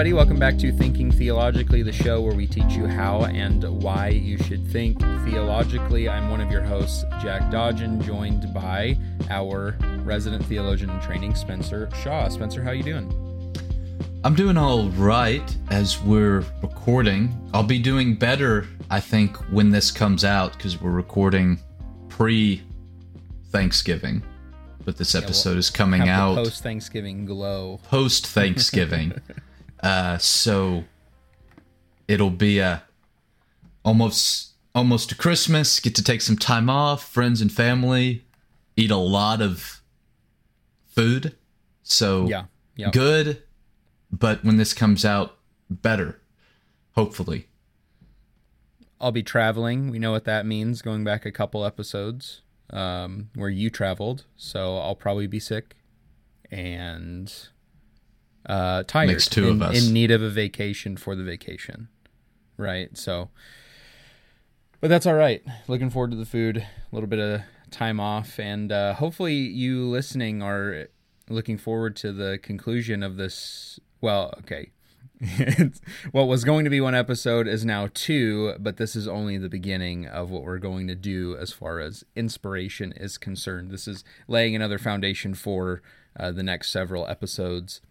everybody. Welcome back to Thinking Theologically, the show where we teach you how and why you should think theologically. I'm one of your hosts, Jack Dodgen, joined by our resident theologian in training, Spencer Shaw. Spencer, how are you doing? I'm doing all right as we're recording. I'll be doing better, I think, when this comes out because we're recording pre Thanksgiving. But this episode we'll is coming out post Thanksgiving glow. post Thanksgiving. uh, so it'll be a almost almost to Christmas. Get to take some time off, friends and family, eat a lot of food. So Yeah. Yeah. good, but when this comes out, better. Hopefully. I'll be traveling. We know what that means. Going back a couple episodes um, where you traveled, so I'll probably be sick and uh, tired. Makes two in, of us. in need of a vacation for the vacation, right? So, but that's all right. Looking forward to the food. A little bit of time off, and uh, hopefully you listening are looking forward to the conclusion of this. Well, okay. What was going to be one episode is now two, but this is only the beginning of what we're going to do as far as inspiration is concerned. This is laying another foundation for uh, the next several episodes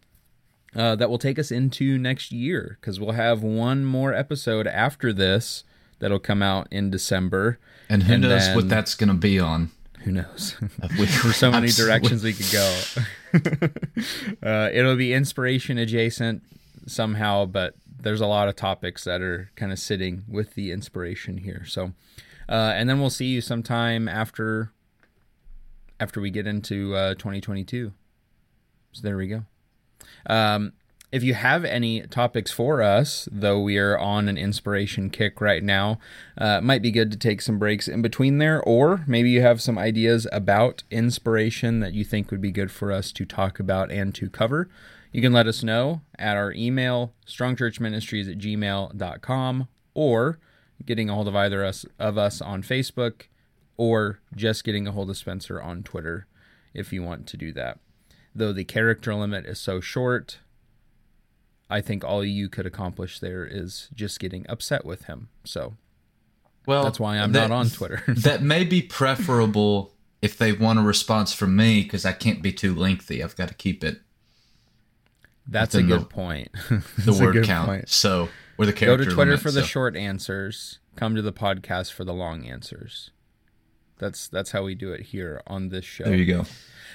uh, that will take us into next year because we'll have one more episode after this that'll come out in December. And who And knows then- what that's going to be on. Who knows? There's so many directions we could go. uh, it'll be inspiration adjacent somehow, but there's a lot of topics that are kind of sitting with the inspiration here. So, uh, and then we'll see you sometime after after we get into uh, 2022. So there we go. Um, if you have any topics for us, though we are on an inspiration kick right now, uh, might be good to take some breaks in between there, or maybe you have some ideas about inspiration that you think would be good for us to talk about and to cover. You can let us know at our email, strongchurchministries at gmail.com, or getting a hold of either us of us on Facebook, or just getting a hold of Spencer on Twitter if you want to do that. Though the character limit is so short, I think all you could accomplish there is just getting upset with him. So Well, that's why I'm that- not on Twitter. that may be preferable if they want a response from me because I can't be too lengthy. I've got to keep it That's a good the- point. the word count. point. So or the character. Go to Twitter limit, for the so- short answers. Come to the podcast for the long answers. That's that's how we do it here on this show. There you go.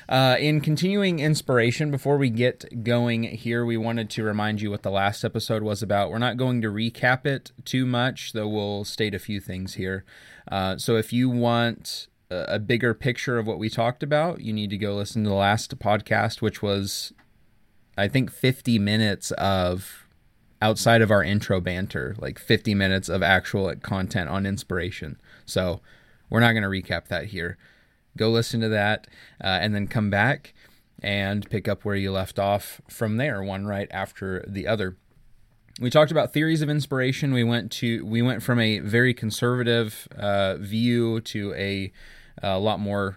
Uh, in continuing inspiration, before we get going here, we wanted to remind you what the last episode was about. We're not going to recap it too much, though we'll state a few things here. Uh, so if you want a, a bigger picture of what we talked about, you need to go listen to the last podcast, which was, I think, 50 minutes of outside of our intro banter, like 50 minutes of actual content on inspiration. So we're not going to recap that here. Go listen to that uh, and then come back and pick up where you left off from there one right after the other. We talked about theories of inspiration. We went to we went from a very conservative uh, view to a, a lot more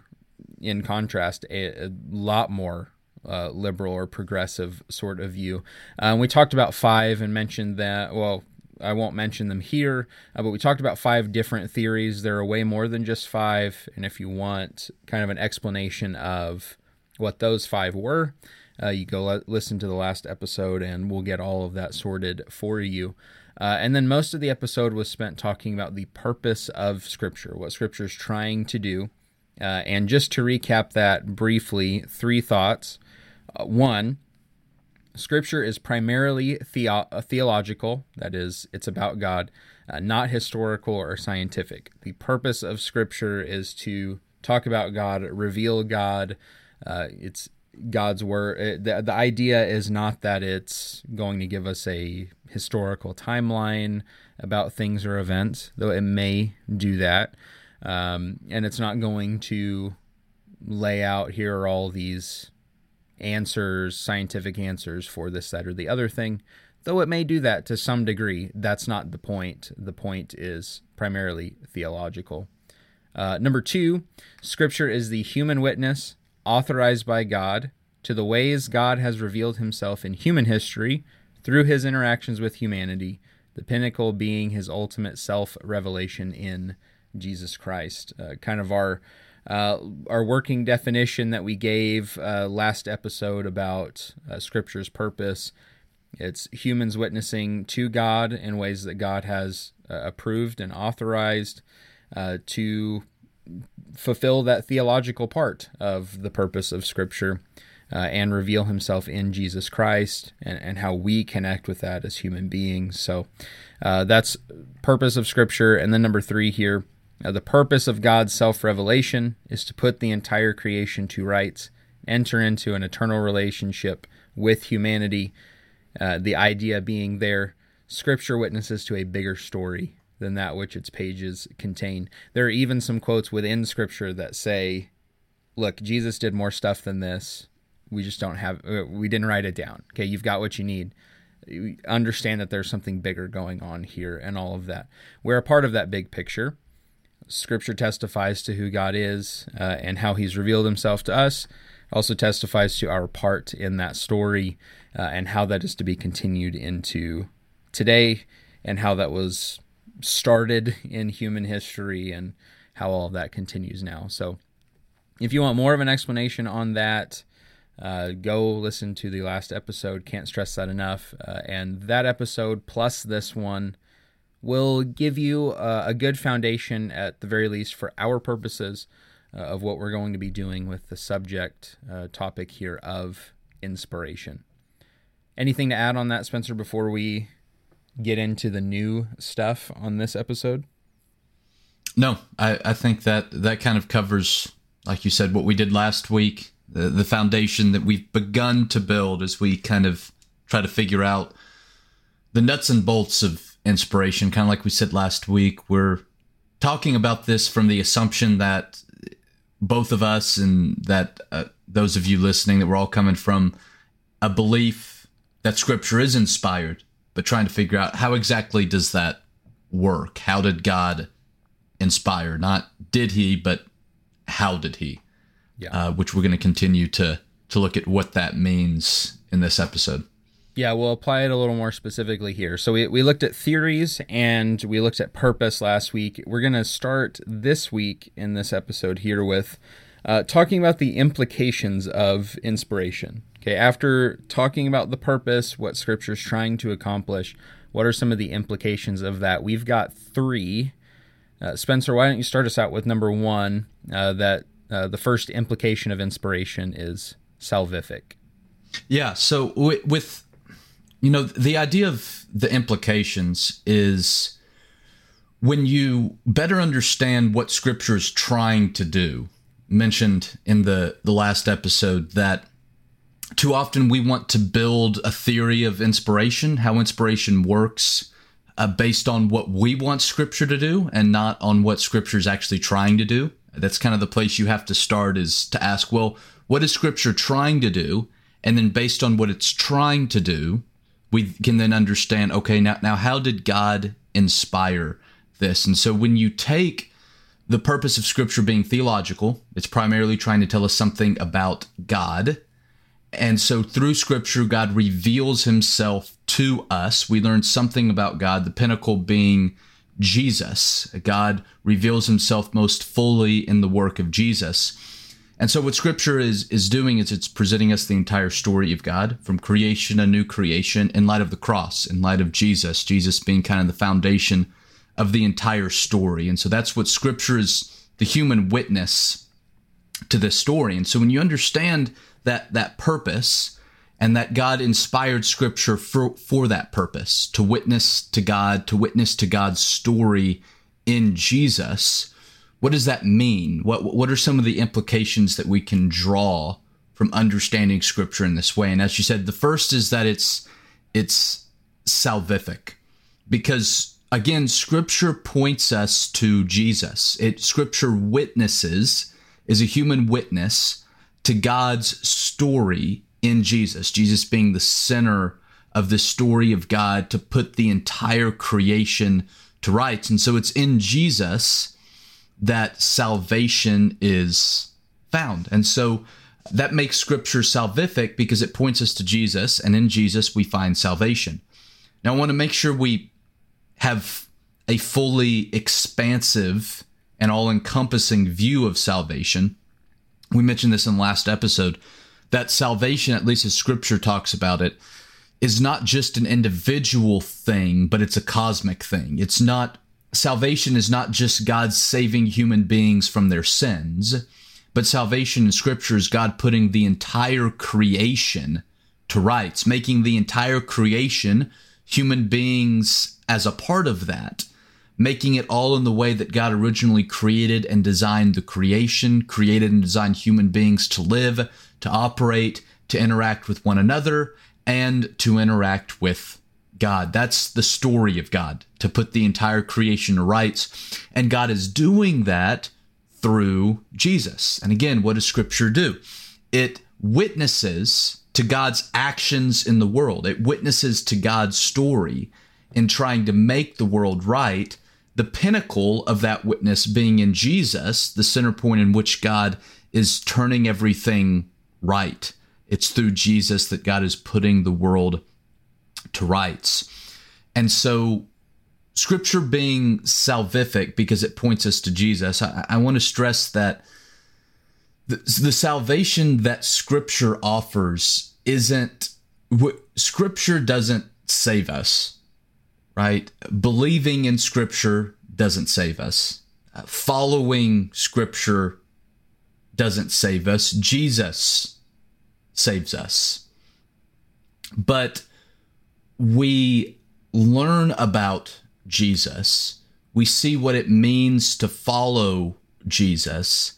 in contrast a, a lot more uh, liberal or progressive sort of view. Uh, we talked about five and mentioned that well I won't mention them here, uh, but we talked about five different theories. There are way more than just five. And if you want kind of an explanation of what those five were, uh, you go le- listen to the last episode and we'll get all of that sorted for you. Uh, and then most of the episode was spent talking about the purpose of Scripture, what Scripture is trying to do. Uh, and just to recap that briefly, three thoughts. Uh, one, Scripture is primarily theo- uh, theological, that is, it's about God, uh, not historical or scientific. The purpose of Scripture is to talk about God, reveal God. Uh, it's God's word. uh, The, the idea is not that it's going to give us a historical timeline about things or events, though it may do that. Um, and it's not going to lay out here are all these answers, scientific answers for this, that, or the other thing. Though it may do that to some degree, that's not the point. The point is primarily theological. Uh, number two, Scripture is the human witness authorized by God to the ways God has revealed himself in human history through his interactions with humanity, the pinnacle being his ultimate self revelation in Jesus Christ. Uh, kind of our uh, our working definition that we gave uh, last episode about uh, Scripture's purpose. It's humans witnessing to God in ways that God has uh, approved and authorized uh, to fulfill that theological part of the purpose of Scripture uh, and reveal Himself in Jesus Christ and, and how we connect with that as human beings. So that's purpose of Scripture. And then number three here, uh, the purpose of God's self revelation is to put the entire creation to rights, enter into an eternal relationship with humanity. Uh, the idea being there, Scripture witnesses to a bigger story than that which its pages contain. There are even some quotes within Scripture that say, look, Jesus did more stuff than this. We just don't have, uh, we didn't write it down. Okay, you've got what you need. You understand that there's something bigger going on here and all of that. We're a part of that big picture. Scripture testifies to who God is uh, and how He's revealed Himself to us. Also testifies to our part in that story uh, and how that is to be continued into today and how that was started in human history and how all of that continues now. So, if you want more of an explanation on that, uh, go listen to the last episode. Can't stress that enough. Uh, and that episode plus this one will give you uh, a good foundation, at the very least, for our purposes uh, of what we're going to be doing with the subject uh, topic here of inspiration. Anything to add on that, Spencer, before we get into the new stuff on this episode? No, I, I think that that kind of covers, like you said, what we did last week, the, the foundation that we've begun to build as we kind of try to figure out the nuts and bolts of inspiration. Kind of like we said last week, we're talking about this from the assumption that both of us and that uh, those of you listening that we're all coming from a belief that scripture is inspired but trying to figure out how exactly does that work? How did God inspire? Not did he, but how did he? Yeah. Uh, which we're going to continue to to look at what that means in this episode. Yeah, we'll apply it a little more specifically here. So we, we looked at theories and we looked at purpose last week. We're going to start this week in this episode here with uh, talking about the implications of inspiration. Okay, after talking about the purpose, what Scripture is trying to accomplish, what are some of the implications of that? We've got three. Uh, Spencer, why don't you start us out with number one? Uh, that uh, the first implication of inspiration is salvific. Yeah. So with, with you know the idea of the implications is when you better understand what Scripture is trying to do. Mentioned in the the last episode that too often we want to build a theory of inspiration, how inspiration works, uh, based on what we want Scripture to do and not on what Scripture is actually trying to do. That's kind of the place you have to start is to ask, well, what is Scripture trying to do? And then based on what it's trying to do, we can then understand, okay, now, now how did God inspire this? And so when you take the purpose of Scripture being theological, it's primarily trying to tell us something about God and so through scripture, God reveals himself to us. We learn something about God, the pinnacle being Jesus. God reveals himself most fully in the work of Jesus. And so what scripture is is doing is it's presenting us the entire story of God from creation a new creation in light of the cross, in light of Jesus, Jesus being kind of the foundation of the entire story. And so that's what scripture is the human witness to this story. And so when you understand that that purpose and that God inspired scripture for, for that purpose to witness to God, to witness to God's story in Jesus. What does that mean? What what are some of the implications that we can draw from understanding scripture in this way? And as you said, the first is that it's it's salvific because again scripture points us to Jesus. It scripture witnesses is a human witness to God's story in Jesus, Jesus being the center of the story of God to put the entire creation to rights. And so it's in Jesus that salvation is found. And so that makes scripture salvific because it points us to Jesus, and in Jesus we find salvation. Now, I want to make sure we have a fully expansive and all encompassing view of salvation. We mentioned this in the last episode that salvation, at least as scripture talks about it, is not just an individual thing, but it's a cosmic thing. It's not, salvation is not just God saving human beings from their sins, but salvation in scripture is God putting the entire creation to rights, making the entire creation human beings as a part of that, making it all in the way that God originally created and designed the creation, created and designed human beings to live, to operate, to interact with one another, and to interact with God. That's the story of God, to put the entire creation to rights. And God is doing that through Jesus. And again, what does Scripture do? It witnesses to God's actions in the world, it witnesses to God's story in trying to make the world right. The pinnacle of that witness being in Jesus, the center point in which God is turning everything right. It's through Jesus that God is putting the world to rights. And so, scripture being salvific because it points us to Jesus, I, I want to stress that the, the salvation that scripture offers isn't, what scripture doesn't save us, right? Believing in scripture doesn't save us. Uh, following scripture doesn't save us. Jesus saves us. But we learn about Jesus, we see what it means to follow Jesus.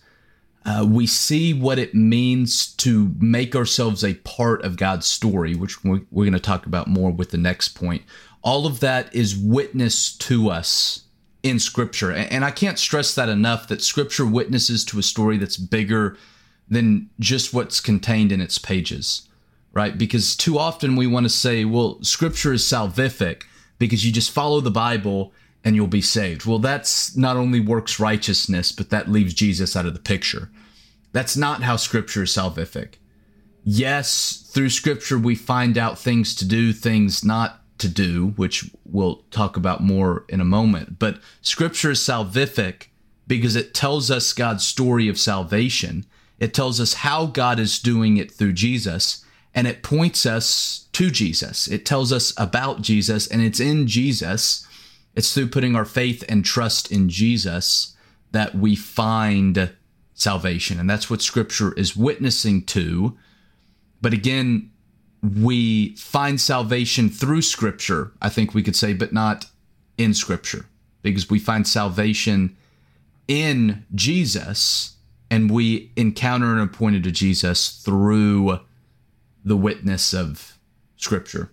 Uh, we see what it means to make ourselves a part of God's story, which we're, we're going to talk about more with the next point. All of that is witness to us in Scripture. And, and I can't stress that enough that Scripture witnesses to a story that's bigger than just what's contained in its pages, right? Because too often we want to say, well, scripture is salvific because you just follow the Bible and you'll be saved. Well, that's not only works righteousness, but that leaves Jesus out of the picture. That's not how scripture is salvific. Yes, through scripture we find out things to do, things not to do, which we'll talk about more in a moment. But scripture is salvific because it tells us God's story of salvation it tells us how God is doing it through Jesus, and it points us to Jesus. It tells us about Jesus, and it's in Jesus. It's through putting our faith and trust in Jesus that we find salvation. And that's what Scripture is witnessing to. But again, we find salvation through Scripture, I think we could say, but not in Scripture, because we find salvation in Jesus and we encounter and are pointed to Jesus through the witness of Scripture.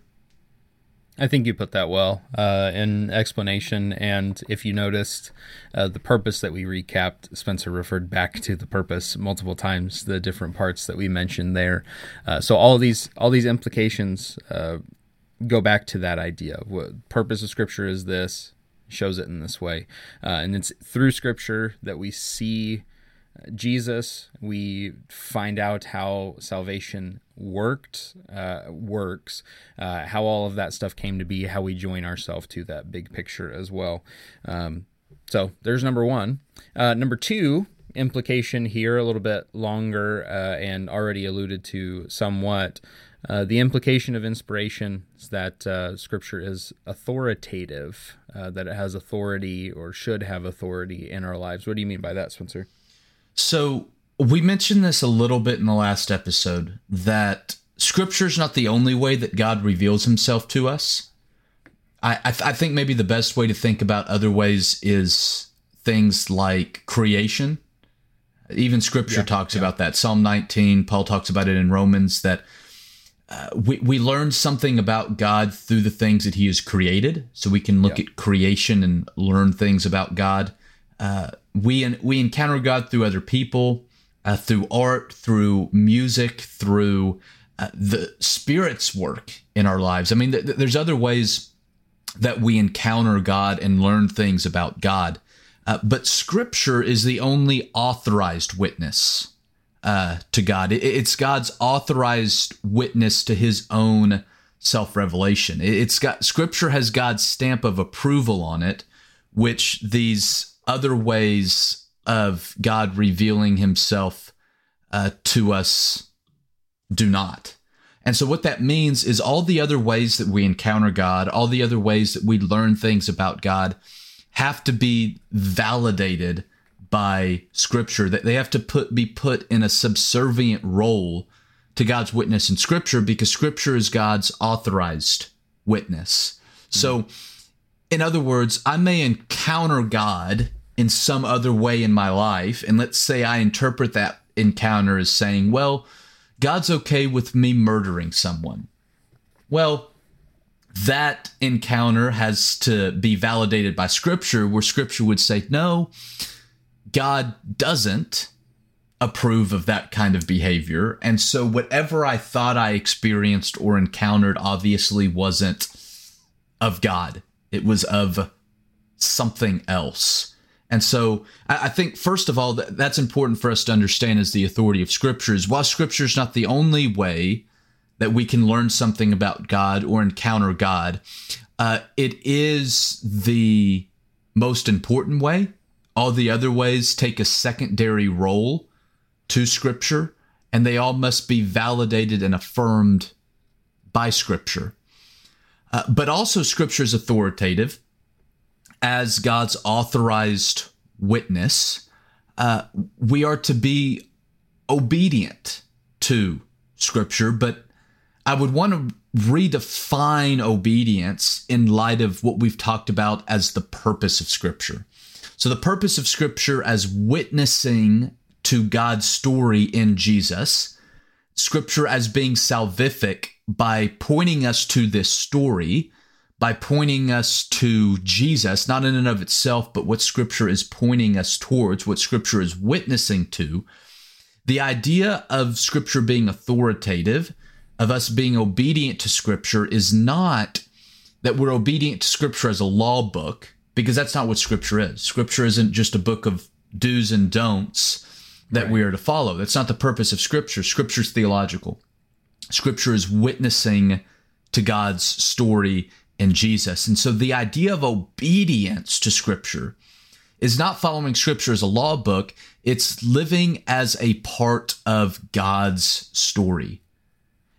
I think you put that well uh, in explanation. And if you noticed, uh, the purpose that we recapped, Spencer referred back to the purpose multiple times, the different parts that we mentioned there. Uh, so all these all these implications uh, go back to that idea. What purpose of Scripture is this? Shows it in this way, uh, and it's through Scripture that we see Jesus, we find out how salvation worked, uh, works, uh, how all of that stuff came to be, how we join ourselves to that big picture as well. Um, so there's number one. Uh, number two, implication here, a little bit longer uh, and already alluded to somewhat. Uh, the implication of inspiration is that uh, Scripture is authoritative, that it has authority or should have authority in our lives. What do you mean by that, Spencer? So we mentioned this a little bit in the last episode that scripture is not the only way that God reveals himself to us. I, I, th- I think maybe the best way to think about other ways is things like creation. Even scripture yeah, talks yeah. about that. Psalm 19, Paul talks about it in Romans that uh, we, we learn something about God through the things that he has created. So we can look yeah. at creation and learn things about God. Uh, we we encounter God through other people, uh, through art, through music, through uh, the Spirit's work in our lives. I mean, th- th- there's other ways that we encounter God and learn things about God, uh, but Scripture is the only authorized witness uh, to God. It, it's God's authorized witness to His own self revelation. It, it's got Scripture has God's stamp of approval on it, which these other ways of God revealing Himself uh, to us do not. And so, what that means is all the other ways that we encounter God, all the other ways that we learn things about God, have to be validated by Scripture. That they have to put be put in a subservient role to God's witness in Scripture because Scripture is God's authorized witness. Mm-hmm. So, in other words, I may encounter God in some other way in my life, and let's say I interpret that encounter as saying, well God's okay with me murdering someone. Well, that encounter has to be validated by Scripture, where Scripture would say, no, God doesn't approve of that kind of behavior. And so, whatever I thought I experienced or encountered obviously wasn't of God, it was of something else. And so I think, first of all, that's important for us to understand is the authority of Scripture is while Scripture is not the only way that we can learn something about God or encounter God, uh, it is the most important way. All the other ways take a secondary role to Scripture, and they all must be validated and affirmed by Scripture. Uh, but also, Scripture is authoritative as God's authorized witness, uh, we are to be obedient to Scripture, but I would want to redefine obedience in light of what we've talked about as the purpose of Scripture. So, the purpose of Scripture as witnessing to God's story in Jesus, Scripture as being salvific by pointing us to this story by pointing us to Jesus, not in and of itself, but what Scripture is pointing us towards, what Scripture is witnessing to. The idea of Scripture being authoritative, of us being obedient to Scripture, is not that we're obedient to Scripture as a law book, because that's not what Scripture is. Scripture isn't just a book of do's and don'ts that right. we are to follow. That's not the purpose of Scripture. Scripture is theological. Scripture is witnessing to God's story in Jesus. And so the idea of obedience to Scripture is not following Scripture as a law book, it's living as a part of God's story.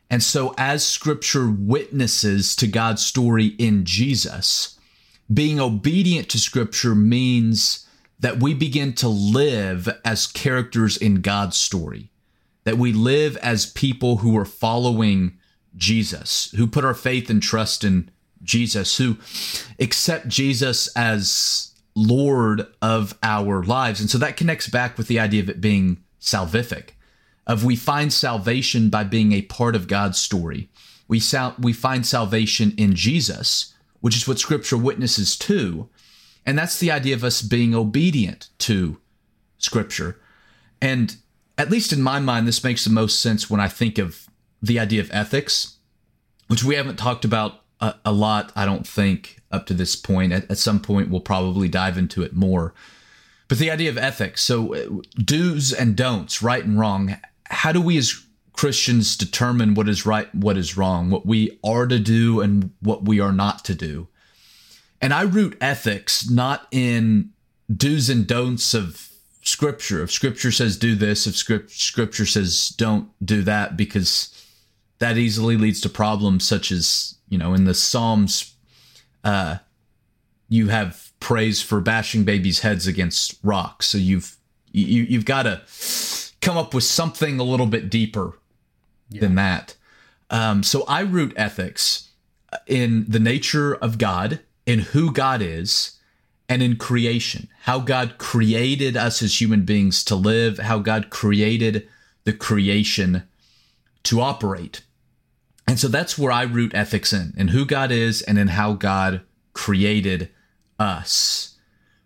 And so, as Scripture witnesses to God's story in Jesus, being obedient to Scripture means that we begin to live as characters in God's story, that we live as people who are following Jesus, who put our faith and trust in Jesus, who accept Jesus as Lord of our lives. And so that connects back with the idea of it being salvific, of we find salvation by being a part of God's story. We, sal- we find salvation in Jesus, which is what Scripture witnesses to. And that's the idea of us being obedient to Scripture. And at least in my mind, this makes the most sense when I think of the idea of ethics, which we haven't talked about a, a lot, I don't think, up to this point. At, at some point, we'll probably dive into it more. But the idea of ethics so, uh, do's and don'ts, right and wrong. How do we as Christians determine what is right, what is wrong, what we are to do, and what we are not to do? And I root ethics not in do's and don'ts of scripture. If scripture says do this, if script, scripture says don't do that, because that easily leads to problems such as you know, in the Psalms, uh, you have praise for bashing babies' heads against rocks. So you've you you've got to come up with something a little bit deeper yeah. than that. Um, so I root ethics in the nature of God, in who God is, and in creation. How God created us as human beings to live, how God created the creation to operate. And so that's where I root ethics in, in who God is and in how God created us,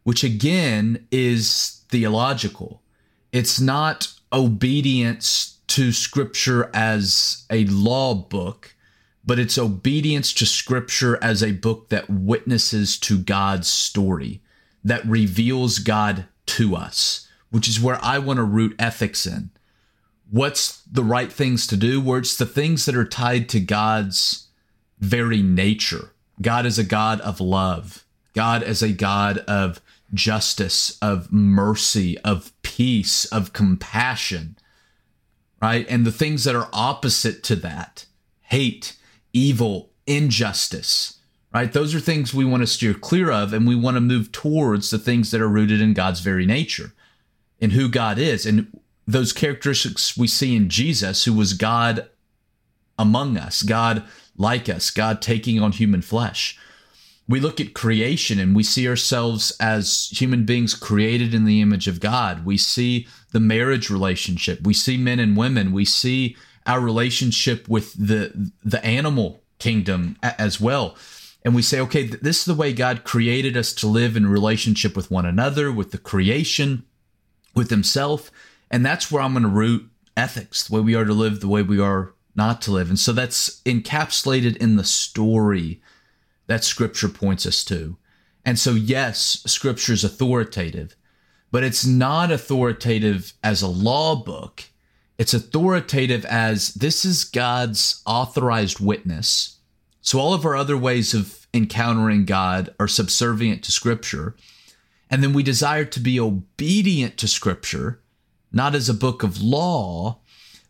which again is theological. It's not obedience to scripture as a law book, but it's obedience to scripture as a book that witnesses to God's story, that reveals God to us, which is where I want to root ethics in. What's the right things to do, where it's the things that are tied to God's very nature. God is a God of love. God is a God of justice, of mercy, of peace, of compassion, right? And the things that are opposite to that hate, evil, injustice, right? Those are things we want to steer clear of, and we want to move towards the things that are rooted in God's very nature, in who God is. And those characteristics we see in Jesus, who was God among us, God like us, God taking on human flesh. We look at creation and we see ourselves as human beings created in the image of God. We see the marriage relationship. We see men and women. We see our relationship with the the animal kingdom as well. And we say, okay, this is the way God created us to live in relationship with one another, with the creation, with Himself. And that's where I'm going to root ethics, the way we are to live, the way we are not to live. And so that's encapsulated in the story that Scripture points us to. And so, yes, Scripture is authoritative, but it's not authoritative as a law book. It's authoritative as this is God's authorized witness. So, all of our other ways of encountering God are subservient to Scripture. And then we desire to be obedient to Scripture not as a book of law,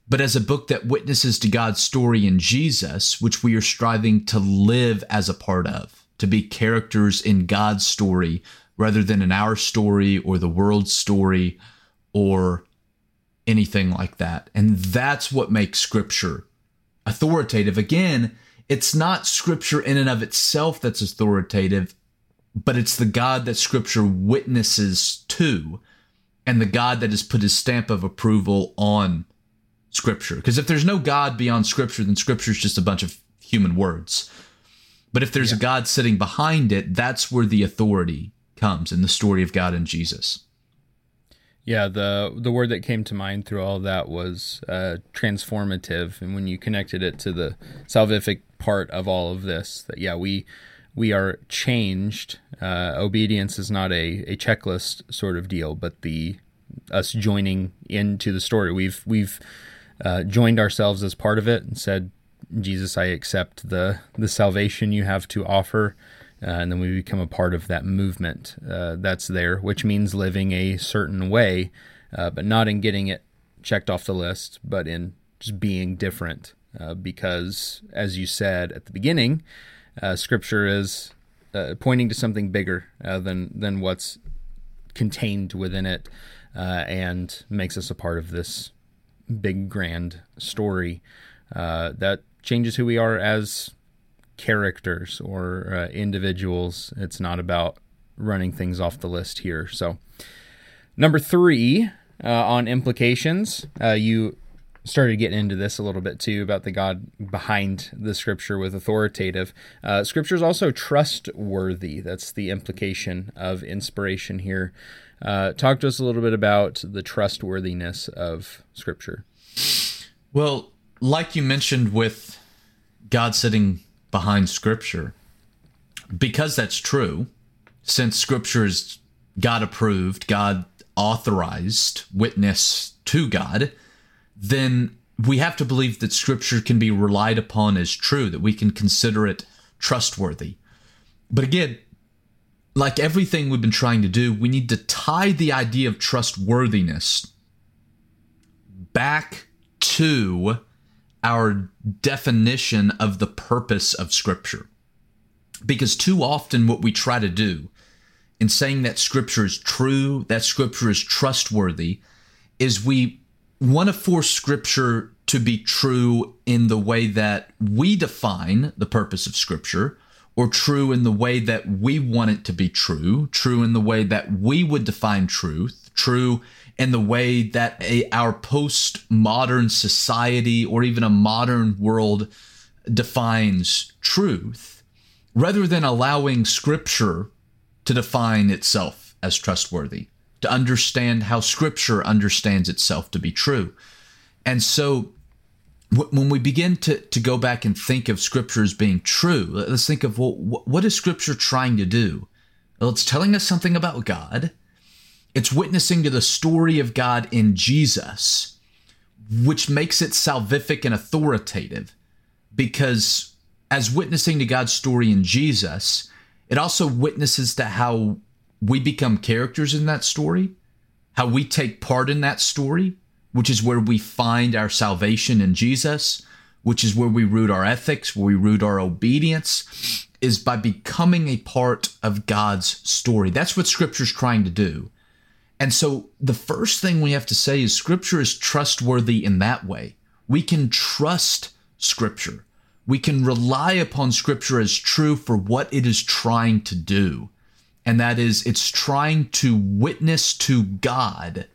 but as a book that witnesses to God's story in Jesus, which we are striving to live as a part of, to be characters in God's story rather than in our story or the world's story or anything like that. And that's what makes scripture authoritative. Again, it's not scripture in and of itself that's authoritative, but it's the God that scripture witnesses to and the God that has put his stamp of approval on Scripture. Because if there's no God beyond Scripture, then Scripture is just a bunch of human words. But if there's yeah. a God sitting behind it, that's where the authority comes in the story of God and Jesus. Yeah, the the word that came to mind through all that was uh, transformative, and when you connected it to the salvific part of all of this, that yeah, we we are changed. Uh, obedience is not a, a checklist sort of deal, but the us joining into the story. We've we've uh, joined ourselves as part of it and said, Jesus, I accept the the salvation you have to offer, uh, and then we become a part of that movement uh, that's there, which means living a certain way, uh, but not in getting it checked off the list, but in just being different. Uh, because, as you said at the beginning, uh, scripture is uh, pointing to something bigger uh, than than what's contained within it, uh, and makes us a part of this big grand story uh, that changes who we are as characters or uh, individuals. It's not about running things off the list here. So, number three on implications, you started getting into this a little bit too about the God behind the scripture with authoritative. Uh, scripture is also trustworthy. That's the implication of inspiration here. Uh, talk to us a little bit about the trustworthiness of scripture. Well, like you mentioned with God sitting behind scripture, because that's true, since scripture is God approved, God authorized witness to God then we have to believe that scripture can be relied upon as true, that we can consider it trustworthy. But again, like everything we've been trying to do, we need to tie the idea of trustworthiness back to our definition of the purpose of Scripture. Because too often, what we try to do in saying that Scripture is true, that Scripture is trustworthy, is we want to force scripture to be true in the way that we define the purpose of scripture or true in the way that we want it to be true, true in the way that we would define truth, true in the way that a, our post-modern society or even a modern world defines truth, rather than allowing scripture to define itself as trustworthy to understand how scripture understands itself to be true. And so when we begin to, to go back and think of scripture as being true, let's think of well, what is scripture trying to do? Well, it's telling us something about God. It's witnessing to the story of God in Jesus, which makes it salvific and authoritative because as witnessing to God's story in Jesus, it also witnesses to how we become characters in that story, how we take part in that story, which is where we find our salvation in Jesus, which is where we root our ethics, where we root our obedience, is by becoming a part of God's story. That's what Scripture's trying to do. And so the first thing we have to say is Scripture is trustworthy in that way. We can trust Scripture. We can rely upon Scripture as true for what it is trying to do. And that is, it's trying to witness to God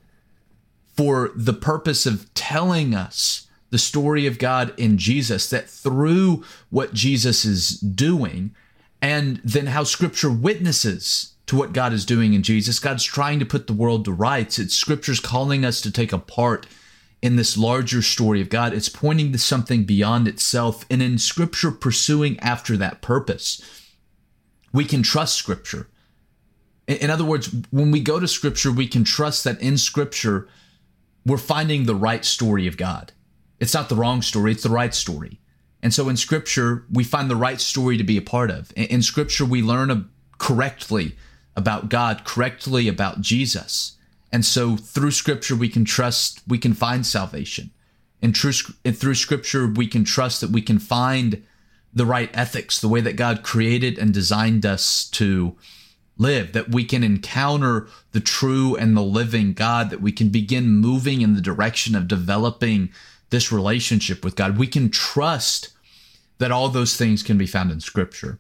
for the purpose of telling us the story of God in Jesus, that through what Jesus is doing, and then how Scripture witnesses to what God is doing in Jesus. God's trying to put the world to rights. It's Scripture's calling us to take a part in this larger story of God. It's pointing to something beyond itself, and in Scripture pursuing after that purpose. We can trust Scripture. In other words, when we go to Scripture, we can trust that in Scripture, we're finding the right story of God. It's not the wrong story, it's the right story. And so in Scripture, we find the right story to be a part of. In Scripture, we learn correctly about God, correctly about Jesus. And so through Scripture, we can trust, we can find salvation. And, through Scripture, we can trust that we can find the right ethics, the way that God created and designed us to live, that we can encounter the true and the living God, that we can begin moving in the direction of developing this relationship with God. We can trust that all those things can be found in Scripture.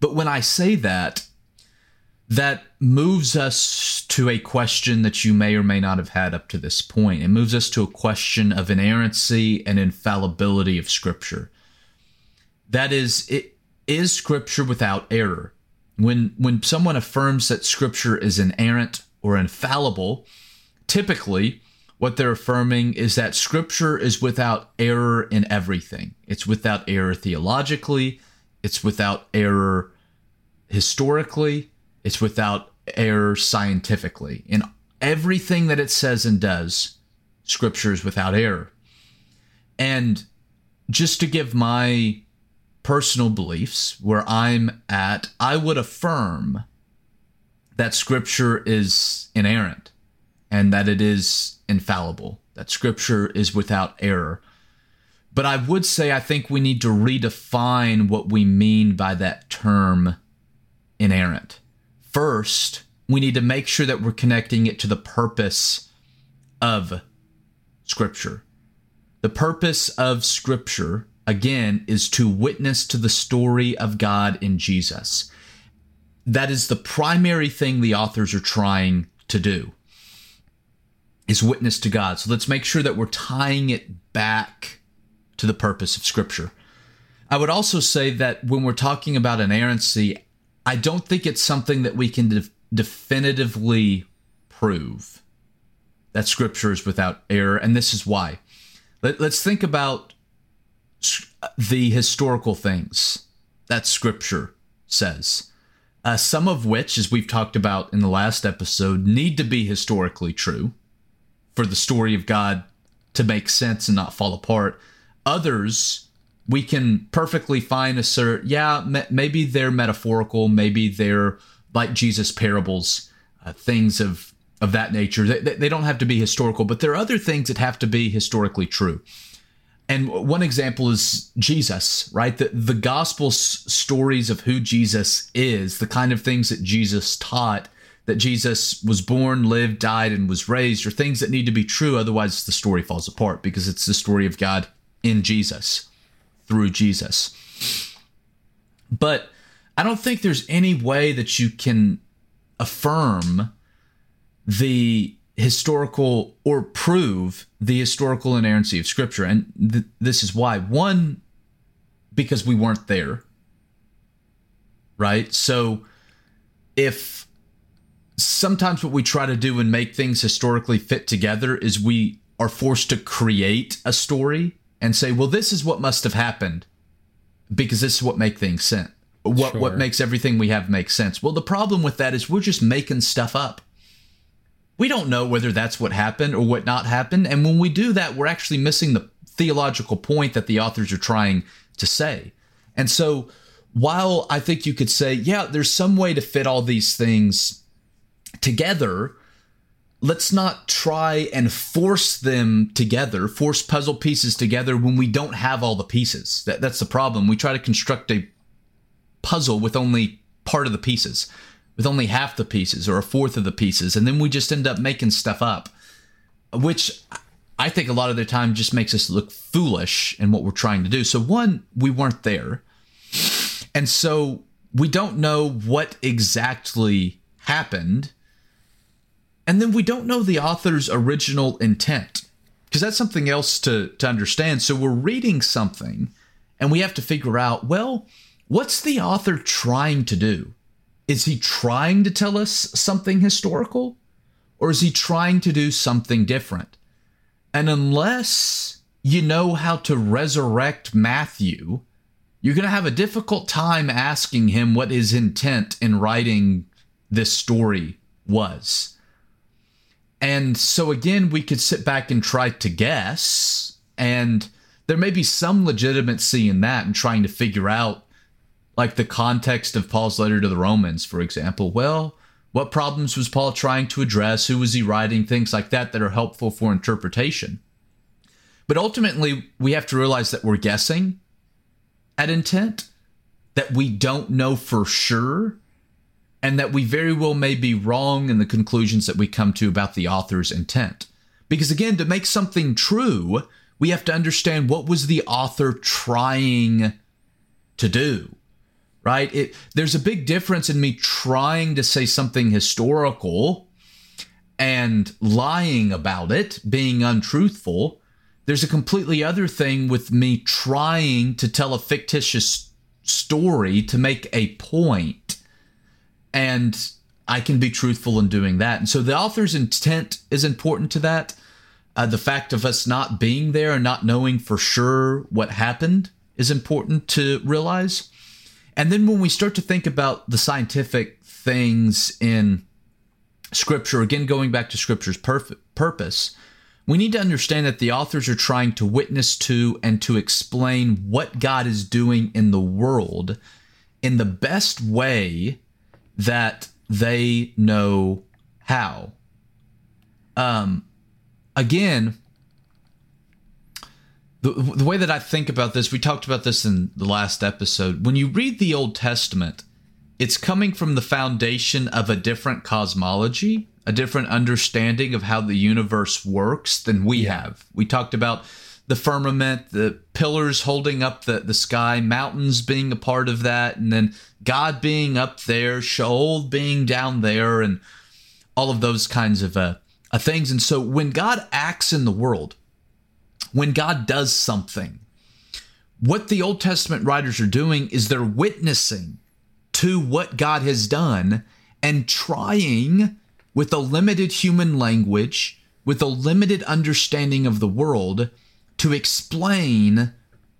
But when I say that, that moves us to a question that you may or may not have had up to this point. It moves us to a question of inerrancy and infallibility of Scripture. That is, it is Scripture without error. When when someone affirms that scripture is inerrant or infallible, typically what they're affirming is that scripture is without error in everything. It's without error theologically, it's without error historically, it's without error scientifically. In everything that it says and does, scripture is without error. And just to give my personal beliefs, where I'm at, I would affirm that scripture is inerrant and that it is infallible, that scripture is without error. But I would say I think we need to redefine what we mean by that term inerrant. First, we need to make sure that we're connecting it to the purpose of scripture. The purpose of scripture again, is to witness to the story of God in Jesus. That is the primary thing the authors are trying to do is witness to God. So let's make sure that we're tying it back to the purpose of scripture. I would also say that when we're talking about inerrancy, I don't think it's something that we can de- definitively prove that scripture is without error. And this is why. Let, us think about the historical things that scripture says. Uh, some of which, as we've talked about in the last episode, need to be historically true for the story of God to make sense and not fall apart. Others, we can perfectly fine assert, yeah, maybe they're metaphorical, maybe they're like Jesus' parables, uh, things of of that nature. They, they don't have to be historical, but there are other things that have to be historically true. And one example is Jesus, right? The, the gospel s- stories of who Jesus is, the kind of things that Jesus taught, that Jesus was born, lived, died, and was raised, are things that need to be true. Otherwise, the story falls apart because it's the story of God in Jesus, through Jesus. But I don't think there's any way that you can affirm the historical or prove the historical inerrancy of scripture. And th- this is why. One because we weren't there. Right? So if sometimes what we try to do and make things historically fit together is we are forced to create a story and say well this is what must have happened because this is what make things sense. What sure. what makes everything we have make sense. Well the problem with that is we're just making stuff up we don't know whether that's what happened or what not happened. And when we do that, we're actually missing the theological point that the authors are trying to say. And so, while I think you could say, yeah, there's some way to fit all these things together, let's not try and force them together, force puzzle pieces together when we don't have all the pieces. That, that's the problem. We try to construct a puzzle with only part of the pieces, with only half the pieces or a fourth of the pieces, and then we just end up making stuff up, which I think a lot of the time just makes us look foolish in what we're trying to do. So, one, we weren't there. And so we don't know what exactly happened and then we don't know the author's original intent because that's something else to, to understand. So we're reading something and we have to figure out well, what's the author trying to do? Is he trying to tell us something historical or is he trying to do something different? And unless you know how to resurrect Matthew, you're going to have a difficult time asking him what his intent in writing this story was. And so again, we could sit back and try to guess, and there may be some legitimacy in that and trying to figure out like the context of Paul's letter to the Romans, for example. Well, what problems was Paul trying to address? Who was he writing? Things like that that are helpful for interpretation. But ultimately, we have to realize that we're guessing at intent, that we don't know for sure, and that we very well may be wrong in the conclusions that we come to about the author's intent. Because again, to make something true, we have to understand what was the author trying to do. Right? It, there's a big difference in me trying to say something historical and lying about it, being untruthful. There's a completely other thing with me trying to tell a fictitious story to make a point and I can be truthful in doing that. And so the author's intent is important to that. Uh, the fact of us not being there and not knowing for sure what happened is important to realize. And then when we start to think about the scientific things in Scripture, again, going back to Scripture's perf- purpose, we need to understand that the authors are trying to witness to and to explain what God is doing in the world in the best way that they know how. Um, again, the, the way that I think about this, we talked about this in the last episode. When you read the Old Testament, it's coming from the foundation of a different cosmology, a different understanding of how the universe works than we have. We talked about the firmament, the pillars holding up the, the sky, mountains being a part of that, and then God being up there, Sheol being down there, and all of those kinds of uh, uh, things. And so when God acts in the world, when God does something, what the Old Testament writers are doing is they're witnessing to what God has done and trying with a limited human language, with a limited understanding of the world, to explain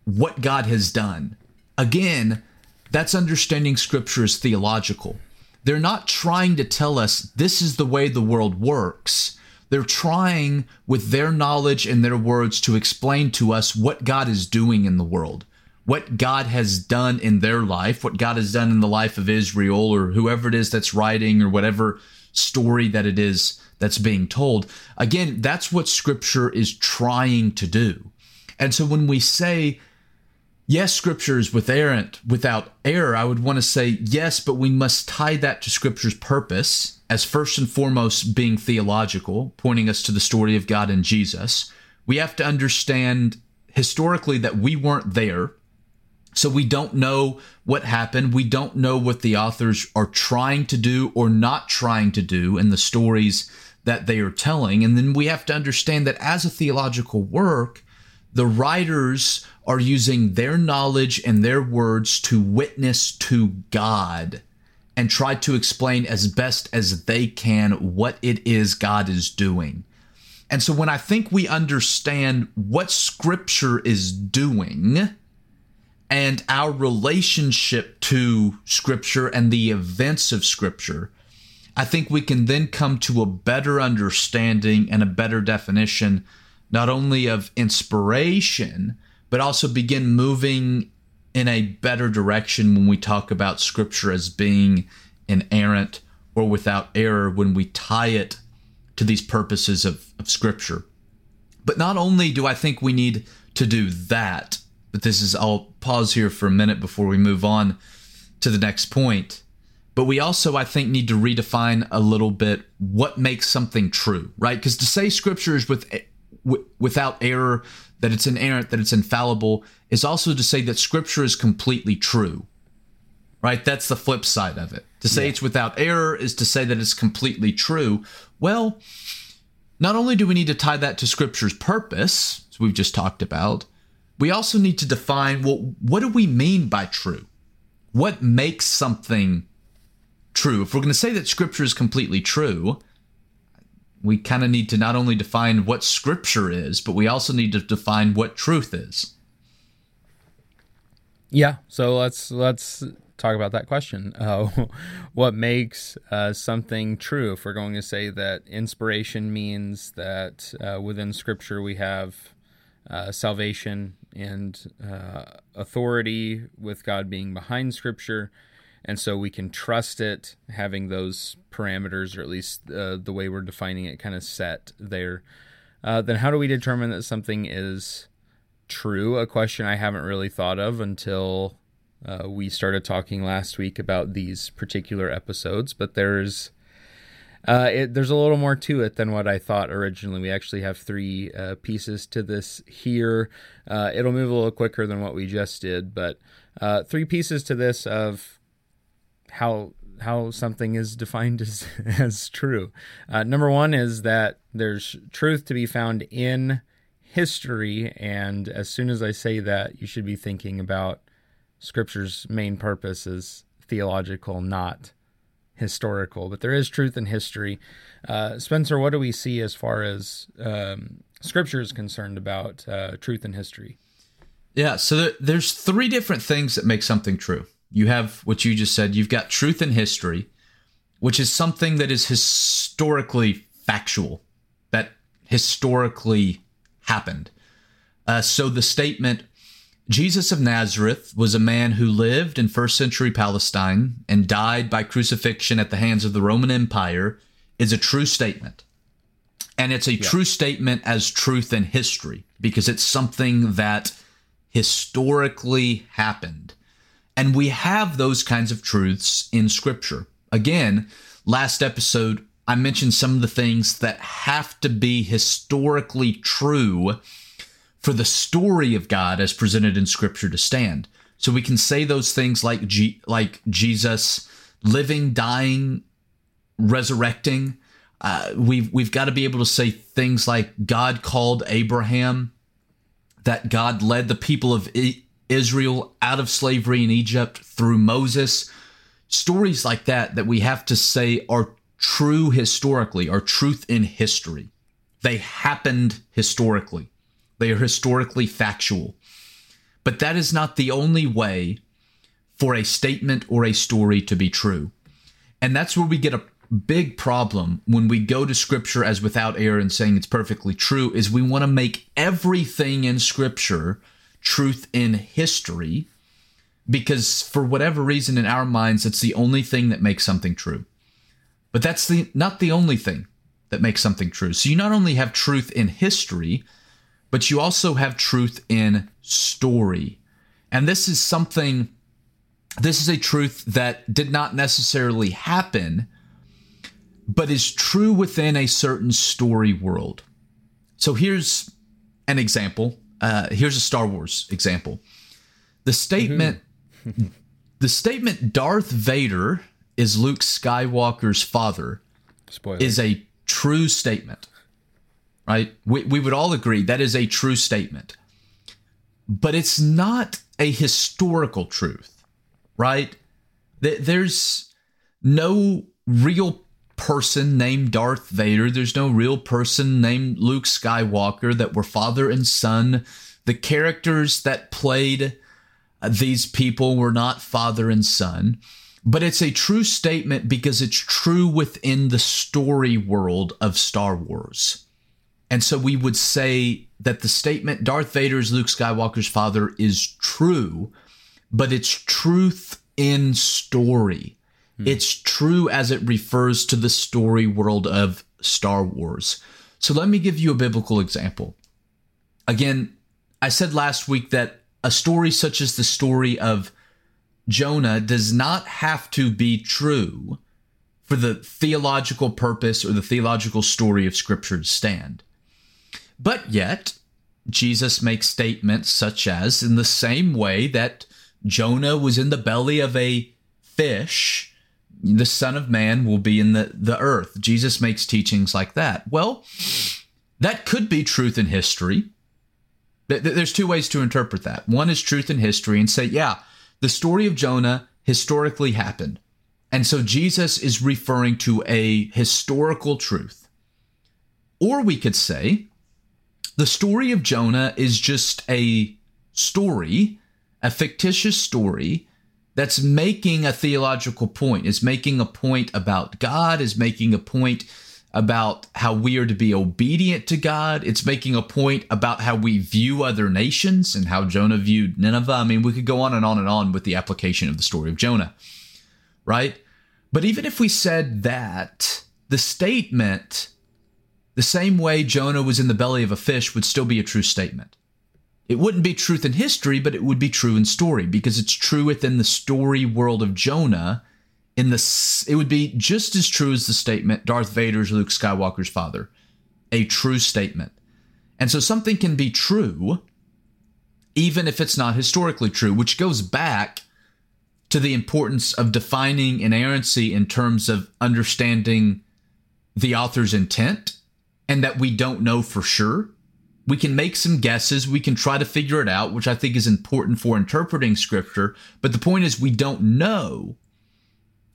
what God has done. Again, that's understanding scripture as theological. They're not trying to tell us this is the way the world works. They're trying, with their knowledge and their words, to explain to us what God is doing in the world, what God has done in their life, what God has done in the life of Israel or whoever it is that's writing or whatever story that it is that's being told. Again, that's what scripture is trying to do. And so when we say, yes, scripture is with errant, without error, I would want to say yes, but we must tie that to scripture's purpose as first and foremost being theological, pointing us to the story of God and Jesus. We have to understand historically that we weren't there. So we don't know what happened. We don't know what the authors are trying to do or not trying to do in the stories that they are telling. And then we have to understand that as a theological work, the writers are using their knowledge and their words to witness to God and try to explain as best as they can what it is God is doing. And so when I think we understand what scripture is doing and our relationship to scripture and the events of scripture, I think we can then come to a better understanding and a better definition, not only of inspiration, but also begin moving in a better direction when we talk about scripture as being inerrant or without error when we tie it to these purposes of, of scripture. But not only do I think we need to do that, but this is, I'll pause here for a minute before we move on to the next point. But we also, I think, need to redefine a little bit what makes something true, right? Because to say scripture is with, without error, that it's inerrant, that it's infallible, is also to say that scripture is completely true, right? That's the flip side of it. To say yeah. it's without error is to say that it's completely true. Well, not only do we need to tie that to scripture's purpose, as we've just talked about, we also need to define well, what do we mean by true? What makes something true? If we're going to say that scripture is completely true, we kind of need to not only define what scripture is, but we also need to define what truth is. Yeah, so let's let's talk about that question. Uh, what makes uh, something true? If we're going to say that inspiration means that uh, within Scripture we have uh, salvation and uh, authority, with God being behind Scripture, and so we can trust it, having those parameters, or at least uh, the way we're defining it, kind of set there. then, how do we determine that something is true? A question I haven't really thought of until uh, we started talking last week about these particular episodes, but there's uh, it, there's a little more to it than what I thought originally. We actually have three uh, pieces to this here. Uh, it'll move a little quicker than what we just did, but uh, three pieces to this of how how something is defined as as true. Uh, number one is that there's truth to be found in history, and as soon as I say that, you should be thinking about Scripture's main purpose is theological, not historical. But there is truth in history. Uh, Spencer, what do we see as far as um, Scripture is concerned about uh, truth in history? Yeah, so there, there's three different things that make something true. You have what you just said. You've got truth in history, which is something that is historically factual, that historically happened. Uh, so the statement Jesus of Nazareth was a man who lived in first century Palestine and died by crucifixion at the hands of the Roman Empire is a true statement. And it's a yeah. true statement as truth in history because it's something that historically happened. And we have those kinds of truths in scripture. Again, last episode, I mentioned some of the things that have to be historically true for the story of God as presented in Scripture to stand. So we can say those things like G- like Jesus living, dying, resurrecting. Uh, we've we've got to be able to say things like God called Abraham, that God led the people of Israel out of slavery in Egypt through Moses. Stories like that that we have to say are true historically, are truth in history. They happened historically. They are historically factual. But that is not the only way for a statement or a story to be true. And that's where we get a big problem when we go to scripture as without error and saying it's perfectly true is we want to make everything in scripture truth in history because for whatever reason in our minds it's the only thing that makes something true. But that's the not the only thing that makes something true. So you not only have truth in history, but you also have truth in story. And this is something, this is a truth that did not necessarily happen, but is true within a certain story world. So here's an example. Uh, here's a Star Wars example. The statement, mm-hmm. the statement Darth Vader is Luke Skywalker's father Spoiler. is a true statement right? We, we would all agree that is a true statement. But it's not a historical truth, right? There's no real person named Darth Vader. There's no real person named Luke Skywalker that were father and son. The characters that played uh, these people were not father and son. but it's a true statement because it's true within the story world of Star Wars. And so we would say that the statement Darth Vader is Luke Skywalker's father is true, but it's truth in story. Hmm. It's true as it refers to the story world of Star Wars. So let me give you a biblical example. Again, I said last week that a story such as the story of Jonah does not have to be true for the theological purpose or the theological story of Scripture to stand. But yet, Jesus makes statements such as, in the same way that Jonah was in the belly of a fish, the Son of Man will be in the, the earth. Jesus makes teachings like that. Well, that could be truth in history. There's two ways to interpret that. One is truth in history and say, yeah, the story of Jonah historically happened. And so Jesus is referring to a historical truth. Or we could say the story of Jonah is just a story, a fictitious story that's making a theological point, is making a point about God, is making a point about how we are to be obedient to God. It's making a point about how we view other nations and how Jonah viewed Nineveh. I mean, we could go on and on and on with the application of the story of Jonah, right? But even if we said that, the statement, the same way Jonah was in the belly of a fish, would still be a true statement. It wouldn't be truth in history, but it would be true in story because it's true within the story world of Jonah in the it would be just as true as the statement Darth Vader's Luke Skywalker's father. A true statement. And so something can be true even if it's not historically true, which goes back to the importance of defining inerrancy in terms of understanding the author's intent and that we don't know for sure. We can make some guesses, we can try to figure it out, which I think is important for interpreting scripture, but the point is we don't know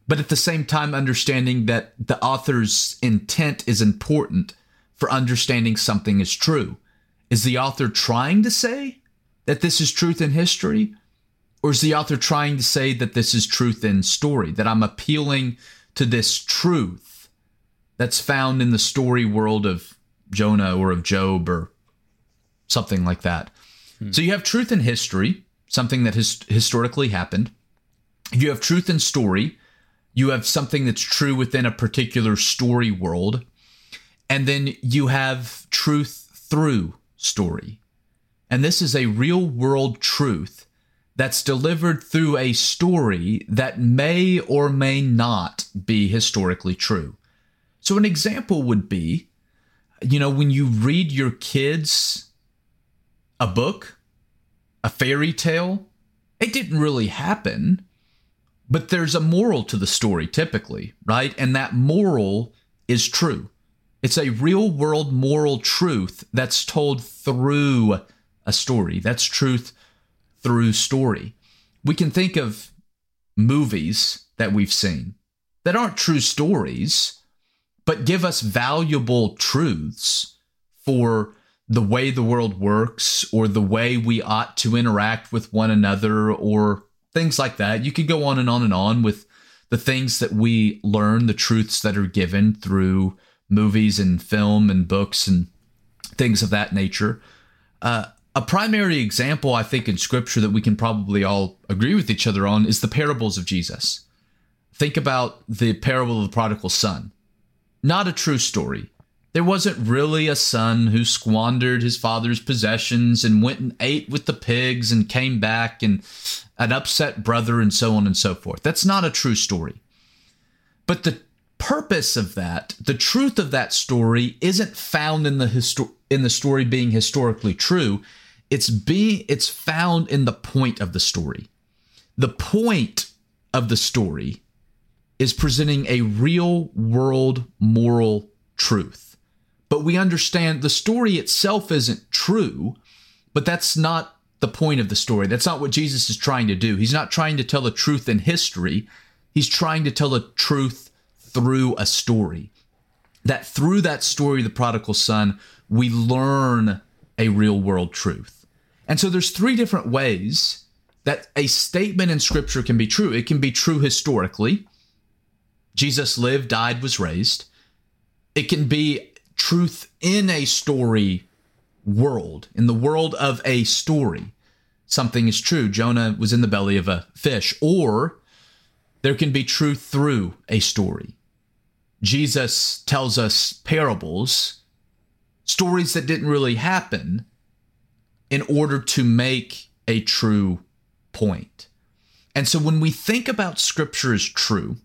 but at the same time understanding that the author's intent is important for understanding something is true. Is the author trying to say that this is truth in history? Or is the author trying to say that this is truth in story, that I'm appealing to this truth that's found in the story world of Jonah or of Job or something like that? Hmm. So you have truth in history, something that has historically happened. You have truth in story, you have something that's true within a particular story world, and then you have truth through story. And this is a real world truth that's delivered through a story that may or may not be historically true. So, an example would be you know, when you read your kids a book, a fairy tale, it didn't really happen. But there's a moral to the story typically, right? And that moral is true. It's a real world moral truth that's told through a story. That's truth through story. We can think of movies that we've seen that aren't true stories, but give us valuable truths for the way the world works or the way we ought to interact with one another or things like that. You could go on and on and on with the things that we learn, the truths that are given through movies and film and books and things of that nature. Uh, a primary example, I think, in scripture that we can probably all agree with each other on is the parables of Jesus. Think about the parable of the prodigal son. Not a true story. There wasn't really a son who squandered his father's possessions and went and ate with the pigs and came back and an upset brother and so on and so forth. That's not a true story. But the purpose of that, the truth of that story isn't found in the histo- in the story being historically true. It's being it's found in the point of the story. The point of the story is presenting a real world moral truth we understand the story itself isn't true, but that's not the point of the story. That's not what Jesus is trying to do. He's not trying to tell the truth in history, he's trying to tell the truth through a story. That through that story, the prodigal son, we learn a real world truth. And so there's three different ways that a statement in scripture can be true. It can be true historically. Jesus lived, died, was raised. It can be truth in a story world, in the world of a story. Something is true. Jonah was in the belly of a fish. Or there can be truth through a story. Jesus tells us parables, stories that didn't really happen, in order to make a true point. And so when we think about Scripture as true,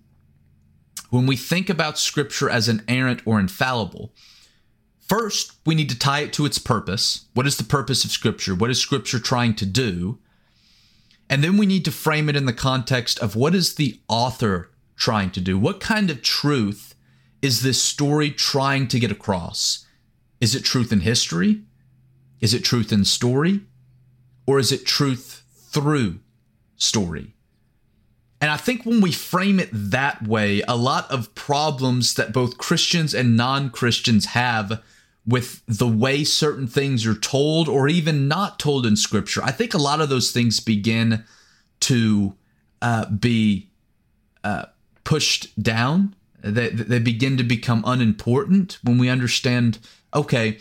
when we think about Scripture as inerrant or infallible, first we need to tie it to its purpose. What is the purpose of Scripture? What is Scripture trying to do? And then we need to frame it in the context of what is the author trying to do? What kind of truth is this story trying to get across? Is it truth in history? Is it truth in story? Or is it truth through story? And I think when we frame it that way, a lot of problems that both Christians and non Christians have with the way certain things are told or even not told in Scripture, I think a lot of those things begin to uh, be uh, pushed down. They, they begin to become unimportant when we understand okay,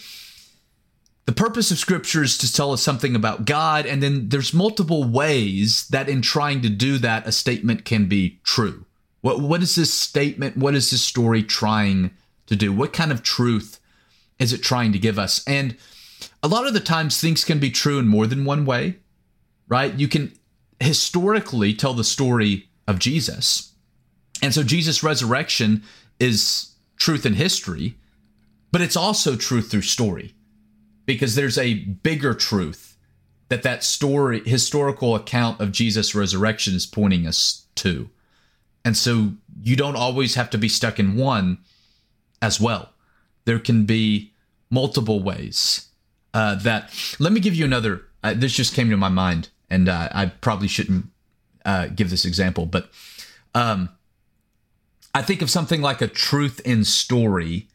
the purpose of scripture is to tell us something about God, and then there's multiple ways that in trying to do that, a statement can be true. What what is this statement? What is this story trying to do? What kind of truth is it trying to give us? And a lot of the times things can be true in more than one way, right? You can historically tell the story of Jesus. And so Jesus' resurrection is truth in history, but it's also truth through story because there's a bigger truth that that story historical account of Jesus resurrection is pointing us to. And so you don't always have to be stuck in one as well. There can be multiple ways uh, that. Let me give you another. Uh, this just came to my mind, and uh, I probably shouldn't uh, give this example, but um, I think of something like a truth in story.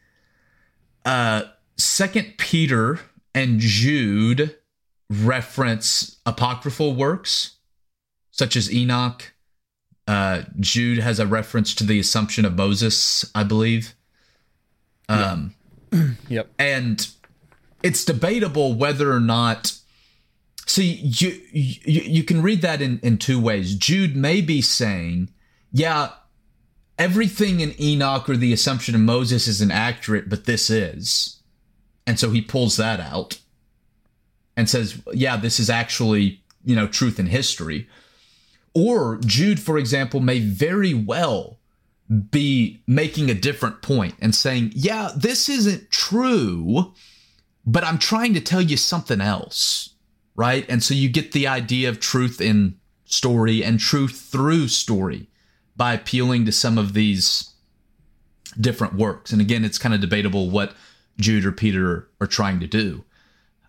Uh, Second Peter and Jude reference apocryphal works such as Enoch. Uh, Jude has a reference to the Assumption of Moses, I believe. Um, yep. And it's debatable whether or not. See, you you, you can read that in, in two ways. Jude may be saying, yeah, everything in Enoch or the Assumption of Moses isn't accurate, but this is. And so he pulls that out and says, yeah, this is actually, you know, truth in history. Or Jude, for example, may very well be making a different point and saying, yeah, this isn't true, but I'm trying to tell you something else. Right. And so you get the idea of truth in story and truth through story by appealing to some of these different works. And again, it's kind of debatable what Jude or Peter are trying to do.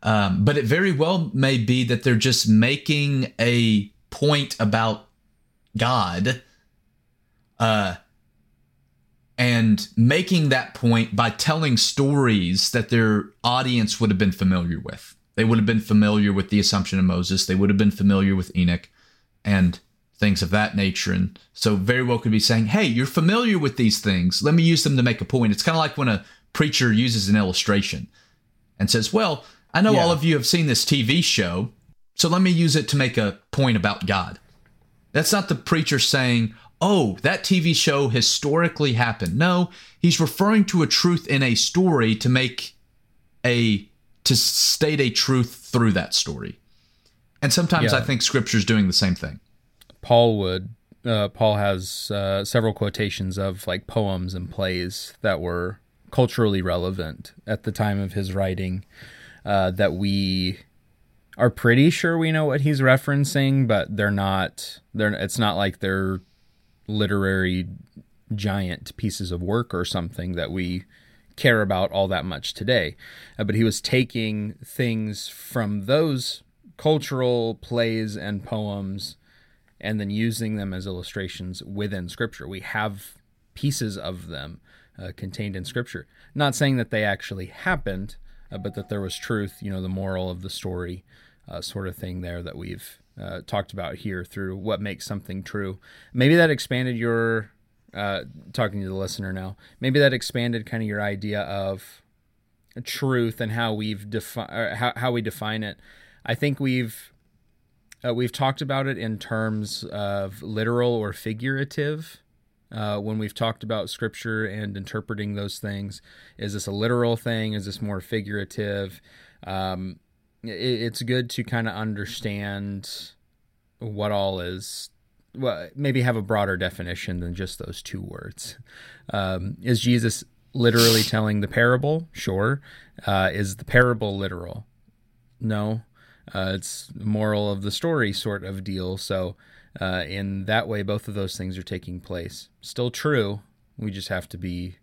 Um, but it very well may be that they're just making a point about God uh, and making that point by telling stories that their audience would have been familiar with. They would have been familiar with the Assumption of Moses, they would have been familiar with Enoch and things of that nature. And so, very well could be saying, Hey, you're familiar with these things. Let me use them to make a point. It's kind of like when a preacher uses an illustration and says, Well, I know yeah. all of you have seen this TV show, so let me use it to make a point about God. That's not the preacher saying, Oh, that TV show historically happened. No, he's referring to a truth in a story to make a to state a truth through that story. And sometimes yeah. I think scripture's doing the same thing. Paul would uh, Paul has uh, several quotations of like poems and plays that were culturally relevant at the time of his writing uh, that we are pretty sure we know what he's referencing, but they're not. They're. It's not like they're literary giant pieces of work or something that we care about all that much today. Uh, but he was taking things from those cultural plays and poems and then using them as illustrations within scripture. We have pieces of them uh, contained in Scripture. Not saying that they actually happened, uh, but that there was truth, you know, the moral of the story, uh, sort of thing there that we've uh, talked about here through what makes something true. Maybe that expanded your uh, talking to the listener now. Maybe that expanded kind of your idea of truth and how we've defi- how how we define it. I think we've uh, we've talked about it in terms of literal or figurative. Uh, when we've talked about scripture and interpreting those things, is this a literal thing? Is this more figurative? Um, it's good to kind of understand what all is well, maybe have a broader definition than just those two words. Um, is Jesus literally telling the parable? Sure. Uh, is the parable literal? No. Uh, it's moral of the story sort of deal. So, uh, in that way, both of those things are taking place. Still true. We just have to be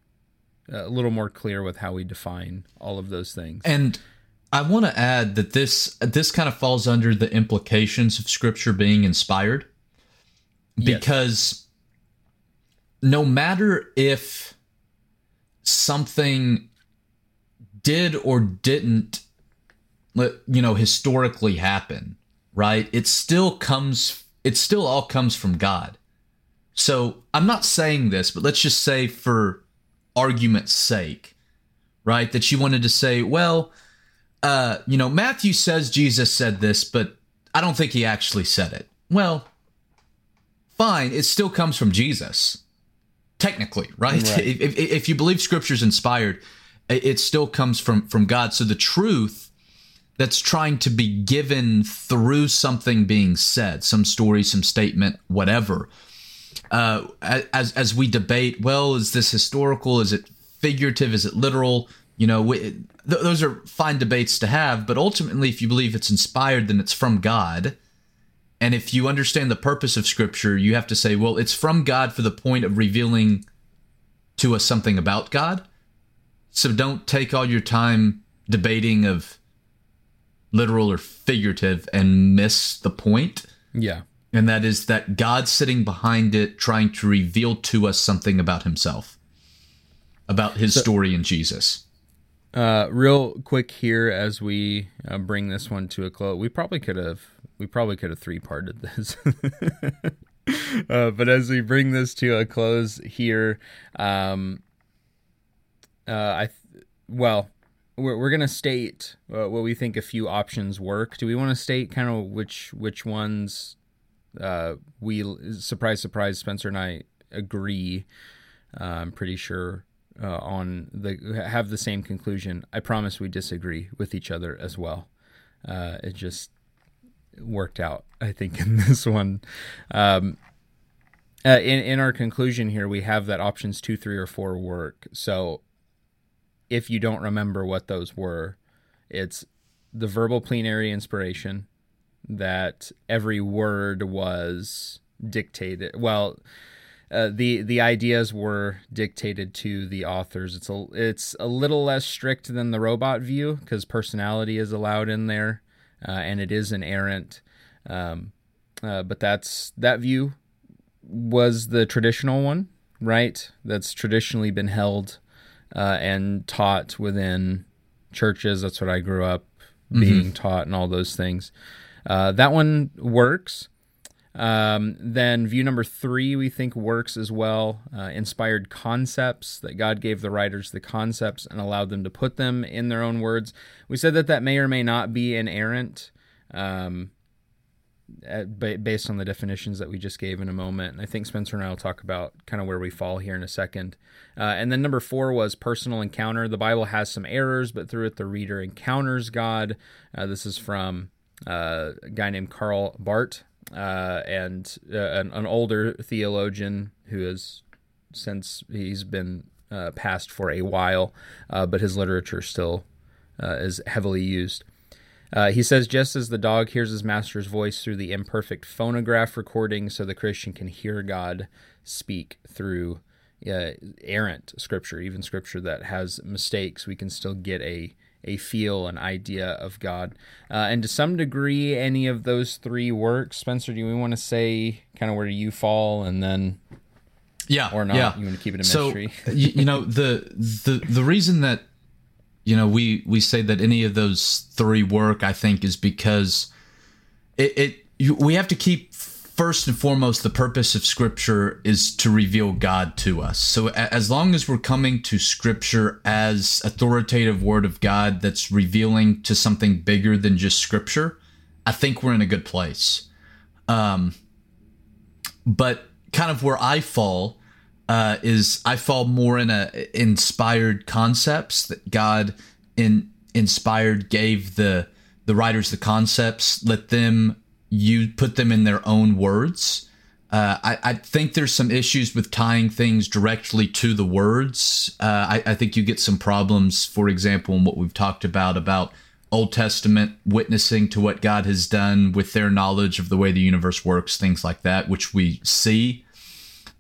a little more clear with how we define all of those things. And I want to add that this this kind of falls under the implications of Scripture being inspired, because yes. no matter if something did or didn't, you know, historically happen, right? It still comes. It still all comes from God. So I'm not saying this, but let's just say for argument's sake, right? That you wanted to say, well uh, you know, Matthew says Jesus said this, but I don't think he actually said it. Well, fine, it still comes from Jesus, technically, right? right. If, if you believe Scripture's inspired, it still comes from from God. So the truth that's trying to be given through something being said, some story, some statement, whatever. Uh, as as we debate, well, is this historical? Is it figurative? Is it literal? You know, we, th- those are fine debates to have, but ultimately, if you believe it's inspired, then it's from God. And if you understand the purpose of Scripture, you have to say, well, it's from God for the point of revealing to us something about God. So don't take all your time debating of literal or figurative and miss the point. Yeah. And that is that God's sitting behind it, trying to reveal to us something about himself, about his so, story in Jesus. Uh, real quick here as we uh, bring this one to a close. We probably could have we probably could have three parted this. uh, but as we bring this to a close here, um, uh, I th- well, we're we're gonna state uh, what we think a few options work. Do we want to state kind of which which ones we surprise surprise Spencer and I agree? I'm pretty sure uh, on the have the same conclusion. I promise we disagree with each other as well. Uh, it just worked out, I think, in this one. Um, uh, in in our conclusion here, we have that options two, three, or four work. So, if you don't remember what those were, it's the verbal plenary inspiration that every word was dictated. Well, uh, the the ideas were dictated to the authors. It's a it's a little less strict than the robot view because personality is allowed in there, uh, and it is inerrant. Um, uh, but that's that view was the traditional one, right? That's traditionally been held uh, and taught within churches. That's what I grew up mm-hmm. being taught, and all those things. Uh, that one works. Um, then view number three, we think works as well. Uh, inspired concepts that God gave the writers the concepts and allowed them to put them in their own words. We said that that may or may not be inerrant, um, at, based on the definitions that we just gave in a moment. And I think Spencer and I will talk about kind of where we fall here in a second. Uh, and then number four was personal encounter. The Bible has some errors, but through it, the reader encounters God. Uh, this is from uh, a guy named Karl Barth uh, and uh, an, an, older theologian who has since he's been uh, passed for a while, uh, but his literature still uh, is heavily used. Uh, he says, just as the dog hears his master's voice through the imperfect phonograph recording, so the Christian can hear God speak through errant scripture, even scripture that has mistakes. We can still get a a feel, an idea of God. Uh, and to some degree, any of those three works. Spencer, do we want to say kind of where you fall and then. Yeah, or not? Yeah. You want to keep it a mystery? So, you, you know the the the reason that you know we we say that any of those three work, I think, is because it, it you, we have to keep first and foremost the purpose of scripture is to reveal god to us. So as long as we're coming to scripture as authoritative word of god that's revealing to something bigger than just scripture i think we're in a good place. Um but kind of where i fall uh, is I fall more in a inspired concepts that God in inspired gave the the writers the concepts, let them you put them in their own words. Uh, I, I, think there's some issues with tying things directly to the words. Uh, I, I, think you get some problems, for example, in what we've talked about about Old Testament witnessing to what God has done with their knowledge of the way the universe works, things like that, which we see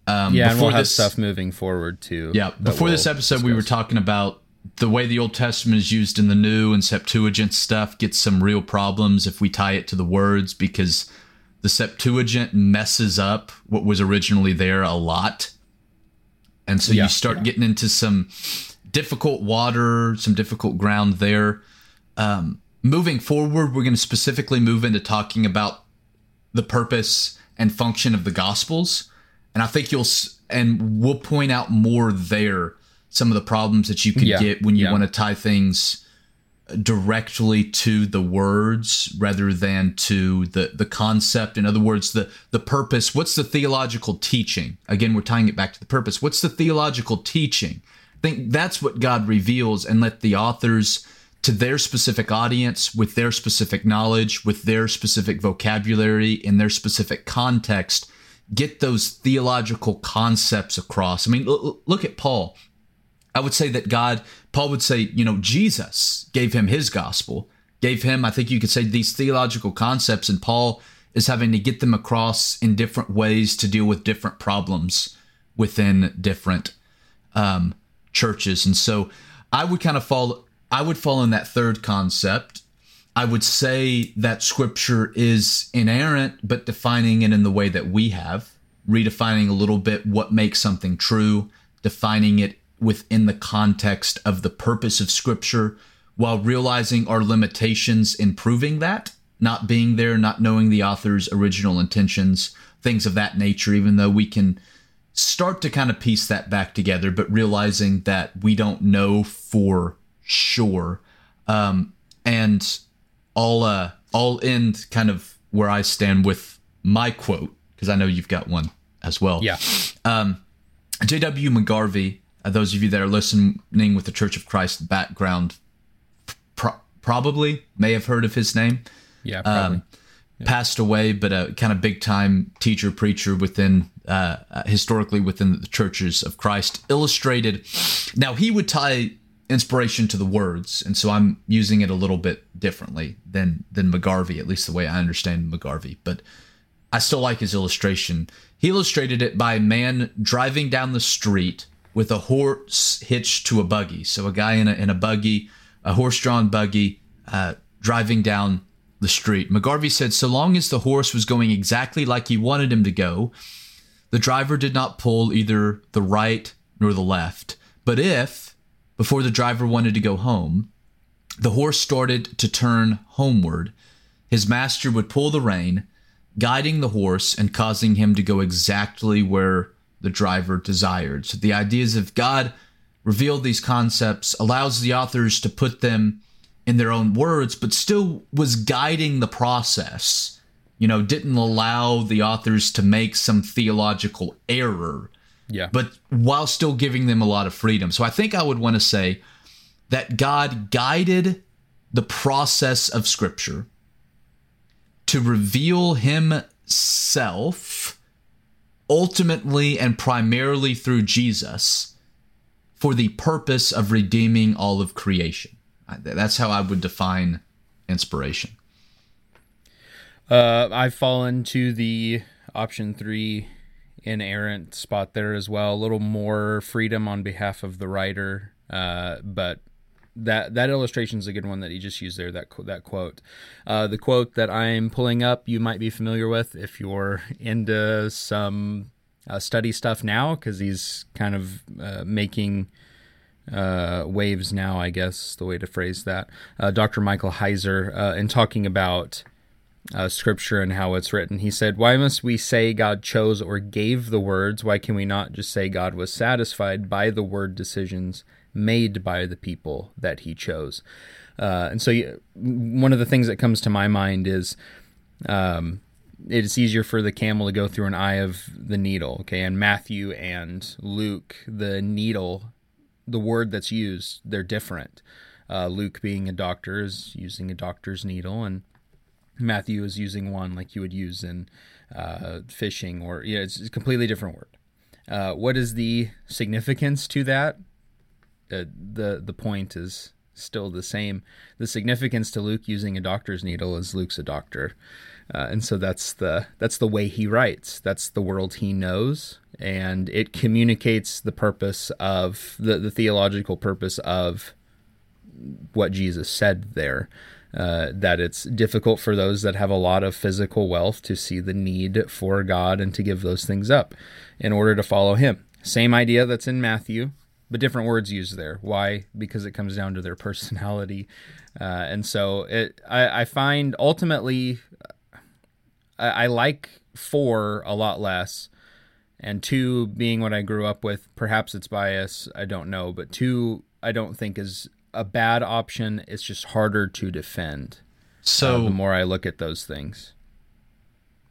um, yeah, and we'll have stuff moving forward too. Yeah, before we'll this episode, discuss. we were talking about the way the Old Testament is used in the New and Septuagint stuff gets some real problems if we tie it to the words because the Septuagint messes up what was originally there a lot. And so yeah, you start yeah. getting into some difficult water, some difficult ground there. Um, moving forward, we're going to specifically move into talking about the purpose and function of the Gospels and I think you'll and we'll point out more there some of the problems that you can yeah. get when you yeah. want to tie things directly to the words rather than to the the concept in other words the the purpose what's the theological teaching again we're tying it back to the purpose what's the theological teaching i think that's what god reveals and let the authors to their specific audience with their specific knowledge with their specific vocabulary in their specific context get those theological concepts across. I mean, l- look at Paul. I would say that God, Paul would say, you know, Jesus gave him his gospel, gave him, I think you could say, these theological concepts, and Paul is having to get them across in different ways to deal with different problems within different um, churches. And so I would kind of fall, I would fall in that third concept I would say that scripture is inerrant, but defining it in the way that we have, redefining a little bit what makes something true, defining it within the context of the purpose of scripture, while realizing our limitations in proving that, not being there, not knowing the author's original intentions, things of that nature, even though we can start to kind of piece that back together, but realizing that we don't know for sure. Um, and I'll uh, I'll end kind of where I stand with my quote because I know you've got one as well. Yeah. Um, J.W. McGarvey. Uh, those of you that are listening with the Church of Christ background, pro- probably may have heard of his name. Yeah. Um, yeah. Passed away, but a kind of big time teacher preacher within uh, uh, historically within the churches of Christ. Illustrated. Now he would tie inspiration to the words, and so I'm using it a little bit differently than than McGarvey, at least the way I understand McGarvey. But I still like his illustration. He illustrated it by a man driving down the street with a horse hitched to a buggy. So a guy in a in a buggy, a horse-drawn buggy, uh, driving down the street. McGarvey said, so long as the horse was going exactly like he wanted him to go, the driver did not pull either the right nor the left. But if before the driver wanted to go home, the horse started to turn homeward. His master would pull the rein, guiding the horse and causing him to go exactly where the driver desired. So the ideas of God revealed these concepts, allows the authors to put them in their own words, but still was guiding the process. You know, didn't allow the authors to make some theological error yeah. But while still giving them a lot of freedom. So I think I would want to say that God guided the process of Scripture to reveal Himself ultimately and primarily through Jesus for the purpose of redeeming all of creation. That's how I would define inspiration. Uh, I've fallen to the option three inerrant spot there as well. A little more freedom on behalf of the writer, uh, but that that illustration is a good one that he just used there. That that quote, uh, the quote that I'm pulling up, you might be familiar with if you're into some uh, study stuff now, because he's kind of uh, making uh, waves now. I guess the way to phrase that. Uh, Dr. Michael Heiser, in talking about uh, scripture and how it's written. He said, Why must we say God chose or gave the words? Why can we not just say God was satisfied by the word decisions made by the people that he chose? Uh, and so, one of the things that comes to my mind is um, it's easier for the camel to go through an eye of the needle. Okay. And Matthew and Luke, the needle, the word that's used, they're different. Uh, Luke, being a doctor, is using a doctor's needle, and Matthew is using one like you would use in uh, fishing, or yeah, it's a completely different word. Uh, what is the significance to that? Uh, the the point is still the same. The significance to Luke using a doctor's needle is Luke's a doctor, uh, and so that's the that's the way he writes. That's the world he knows, and it communicates the purpose of the the theological purpose of what Jesus said there. Uh, that it's difficult for those that have a lot of physical wealth to see the need for God and to give those things up in order to follow Him. Same idea that's in Matthew, but different words used there. Why? Because it comes down to their personality. Uh, and so it, I, I find ultimately, I, I like four a lot less and two being what I grew up with. Perhaps it's bias, I don't know, but two I don't think is a bad option. It's just harder to defend. So uh, the more I look at those things.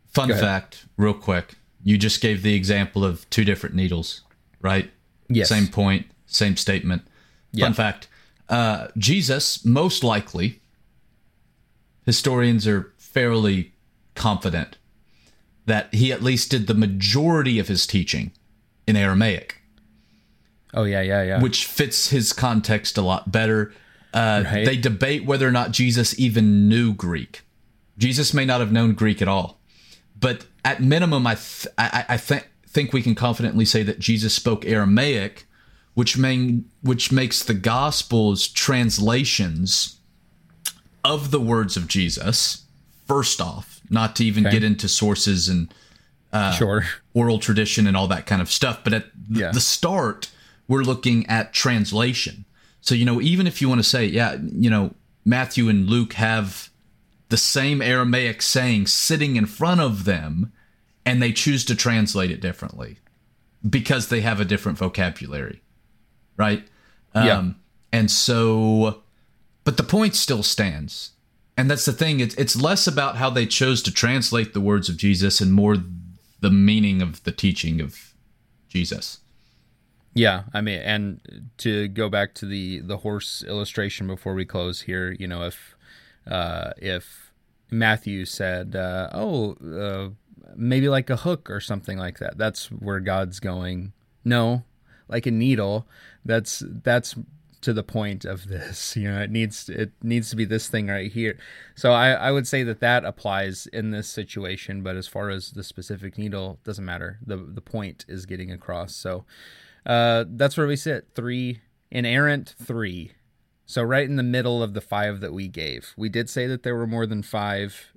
Fun fact, real quick. You just gave the example of two different needles, right? Yes. Same point, same statement. Yeah. Fun fact. Uh, Jesus, most likely, historians are fairly confident that he at least did the majority of his teaching in Aramaic. Oh yeah, yeah, yeah. which fits his context a lot better. Uh, Right. They debate whether or not Jesus even knew Greek. Jesus may not have known Greek at all, but at minimum, I th- I, I think think we can confidently say that Jesus spoke Aramaic, which main, which makes the Gospels translations of the words of Jesus. First off, not to even Okay. get into sources and uh, sure. oral tradition and all that kind of stuff. But at th- Yeah. the start, we're looking at translation. So, you know, even if you want to say, yeah, you know, Matthew and Luke have the same Aramaic saying sitting in front of them, and they choose to translate it differently because they have a different vocabulary, right? Yeah. Um, and so, but the point still stands. And that's the thing. It's, it's less about how they chose to translate the words of Jesus and more the meaning of the teaching of Jesus. Yeah, I mean, and to go back to the the horse illustration before we close here, you know, if uh, if Matthew said, uh, "Oh, uh, maybe like a hook or something like that," that's where God's going. No, like a needle. That's that's to the point of this. You know, it needs it needs to be this thing right here. So I I would say that that applies in this situation. But as far as the specific needle, doesn't matter. the The point is getting across. So uh, that's where we sit. Three inerrant three. So right in the middle of the five that we gave. We did say that there were more than five.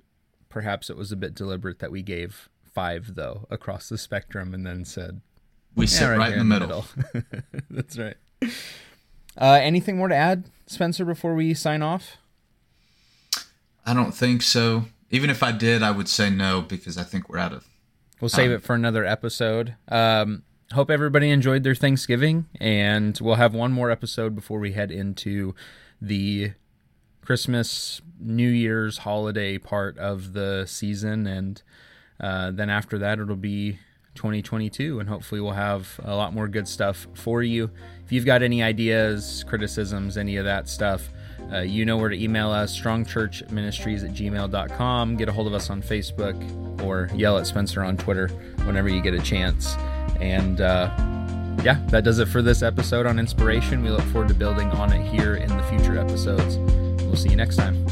Perhaps it was a bit deliberate that we gave five though across the spectrum, and then said We sit yeah, right, here in the middle. that's right. Uh, anything more to add, Spencer, before we sign off? I don't think so. Even if I did, I would say no because I think we're out of. We'll save it for another episode. Um, hope everybody enjoyed their Thanksgiving, and we'll have one more episode before we head into the Christmas, New Year's holiday part of the season, and uh, then after that, it'll be 2022, and hopefully, we'll have a lot more good stuff for you. If you've got any ideas, criticisms, any of that stuff, uh, you know where to email us strongchurchministries at gmail.com. Get a hold of us on Facebook or yell at Spencer on Twitter whenever you get a chance. And uh, yeah, that does it for this episode on inspiration. We look forward to building on it here in the future episodes. We'll see you next time.